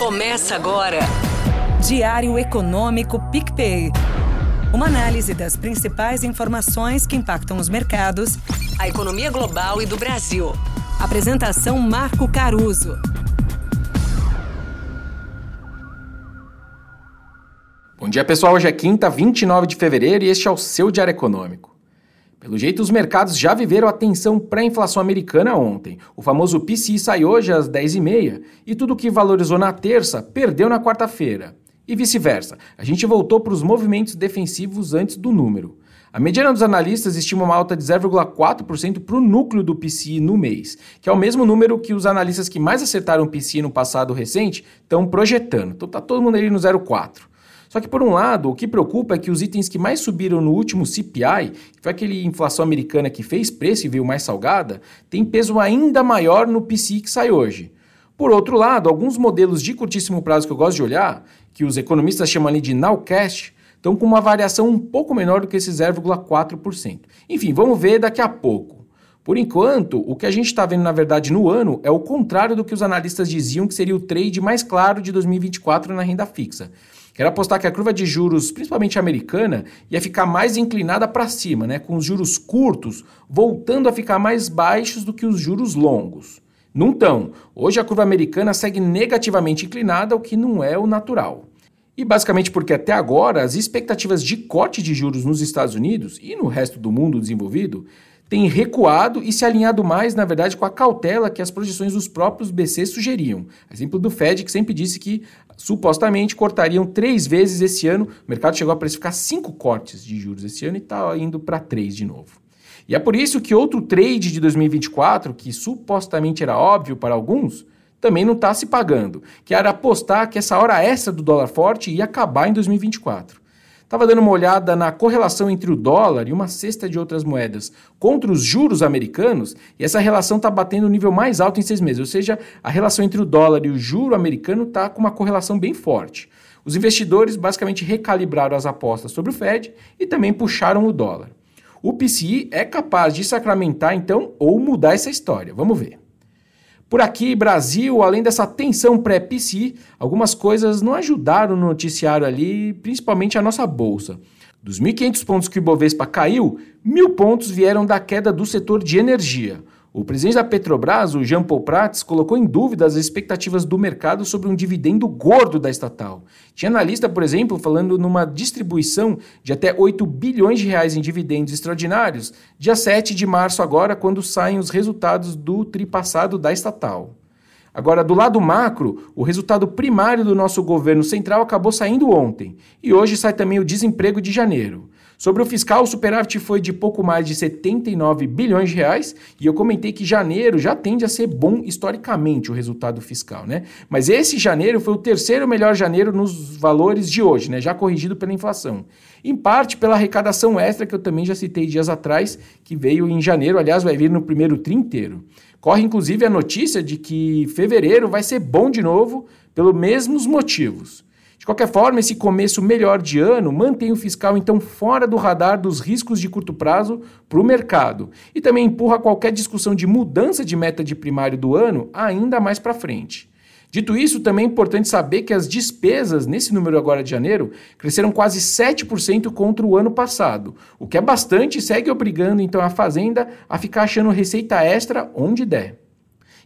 Começa agora. Diário Econômico PicPay. Uma análise das principais informações que impactam os mercados, a economia global e do Brasil. Apresentação Marco Caruso. Bom dia, pessoal. Hoje é quinta, 29 de fevereiro, e este é o seu Diário Econômico. Pelo jeito, os mercados já viveram a tensão pré-inflação americana ontem. O famoso PCI sai hoje às 10h30 e tudo que valorizou na terça perdeu na quarta-feira. E vice-versa. A gente voltou para os movimentos defensivos antes do número. A mediana dos analistas estima uma alta de 0,4% para o núcleo do PCI no mês, que é o mesmo número que os analistas que mais acertaram o PCI no passado recente estão projetando. Então está todo mundo ali no 0,4%. Só que, por um lado, o que preocupa é que os itens que mais subiram no último CPI, que foi aquele inflação americana que fez preço e veio mais salgada, tem peso ainda maior no PCI que sai hoje. Por outro lado, alguns modelos de curtíssimo prazo que eu gosto de olhar, que os economistas chamam ali de nowcast, estão com uma variação um pouco menor do que esse 0,4%. Enfim, vamos ver daqui a pouco. Por enquanto, o que a gente está vendo na verdade no ano é o contrário do que os analistas diziam que seria o trade mais claro de 2024 na renda fixa. Quero apostar que a curva de juros, principalmente americana, ia ficar mais inclinada para cima, né, com os juros curtos voltando a ficar mais baixos do que os juros longos. Não tão. Hoje a curva americana segue negativamente inclinada, o que não é o natural. E basicamente porque até agora as expectativas de corte de juros nos Estados Unidos e no resto do mundo desenvolvido têm recuado e se alinhado mais, na verdade, com a cautela que as projeções dos próprios BC sugeriam. Exemplo do Fed, que sempre disse que supostamente cortariam três vezes esse ano. O mercado chegou a precificar cinco cortes de juros esse ano e está indo para três de novo. E é por isso que outro trade de 2024, que supostamente era óbvio para alguns, também não está se pagando, que era apostar que essa hora extra do dólar forte ia acabar em 2024. Estava dando uma olhada na correlação entre o dólar e uma cesta de outras moedas contra os juros americanos, e essa relação está batendo o nível mais alto em seis meses, ou seja, a relação entre o dólar e o juro americano está com uma correlação bem forte. Os investidores basicamente recalibraram as apostas sobre o Fed e também puxaram o dólar. O PCI é capaz de sacramentar, então, ou mudar essa história. Vamos ver. Por aqui, Brasil, além dessa tensão pré-PC, algumas coisas não ajudaram no noticiário ali, principalmente a nossa bolsa. Dos 1.500 pontos que o Ibovespa caiu, mil pontos vieram da queda do setor de energia. O presidente da Petrobras, o Jean Paul Prats, colocou em dúvida as expectativas do mercado sobre um dividendo gordo da estatal. Tinha analista, por exemplo, falando numa distribuição de até 8 bilhões de reais em dividendos extraordinários, dia 7 de março agora, quando saem os resultados do tripassado da estatal. Agora, do lado macro, o resultado primário do nosso governo central acabou saindo ontem, e hoje sai também o desemprego de janeiro. Sobre o fiscal, o superávit foi de pouco mais de 79 bilhões de reais, e eu comentei que janeiro já tende a ser bom historicamente o resultado fiscal, né? Mas esse janeiro foi o terceiro melhor janeiro nos valores de hoje, né? Já corrigido pela inflação. Em parte pela arrecadação extra que eu também já citei dias atrás, que veio em janeiro, aliás, vai vir no primeiro tri inteiro. Corre inclusive a notícia de que fevereiro vai ser bom de novo, pelos mesmos motivos. De qualquer forma, esse começo melhor de ano mantém o fiscal então fora do radar dos riscos de curto prazo para o mercado e também empurra qualquer discussão de mudança de meta de primário do ano ainda mais para frente. Dito isso, também é importante saber que as despesas nesse número agora de janeiro cresceram quase 7% contra o ano passado, o que é bastante e segue obrigando então a Fazenda a ficar achando receita extra onde der.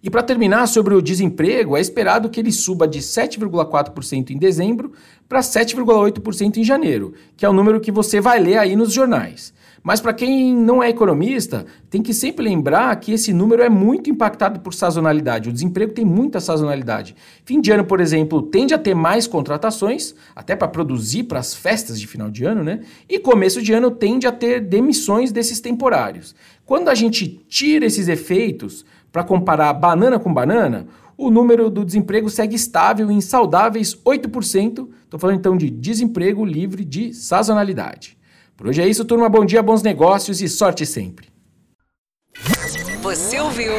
E para terminar sobre o desemprego, é esperado que ele suba de 7,4% em dezembro para 7,8% em janeiro, que é o número que você vai ler aí nos jornais. Mas para quem não é economista, tem que sempre lembrar que esse número é muito impactado por sazonalidade. O desemprego tem muita sazonalidade. Fim de ano, por exemplo, tende a ter mais contratações, até para produzir para as festas de final de ano, né? E começo de ano tende a ter demissões desses temporários. Quando a gente tira esses efeitos, para comparar banana com banana, o número do desemprego segue estável em saudáveis 8%. Estou falando então de desemprego livre de sazonalidade. Por hoje é isso, turma. Bom dia, bons negócios e sorte sempre. Você ouviu?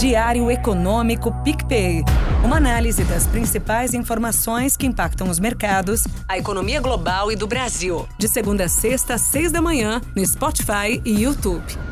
Diário Econômico PicPay. Uma análise das principais informações que impactam os mercados, a economia global e do Brasil. De segunda a sexta, às seis da manhã, no Spotify e YouTube.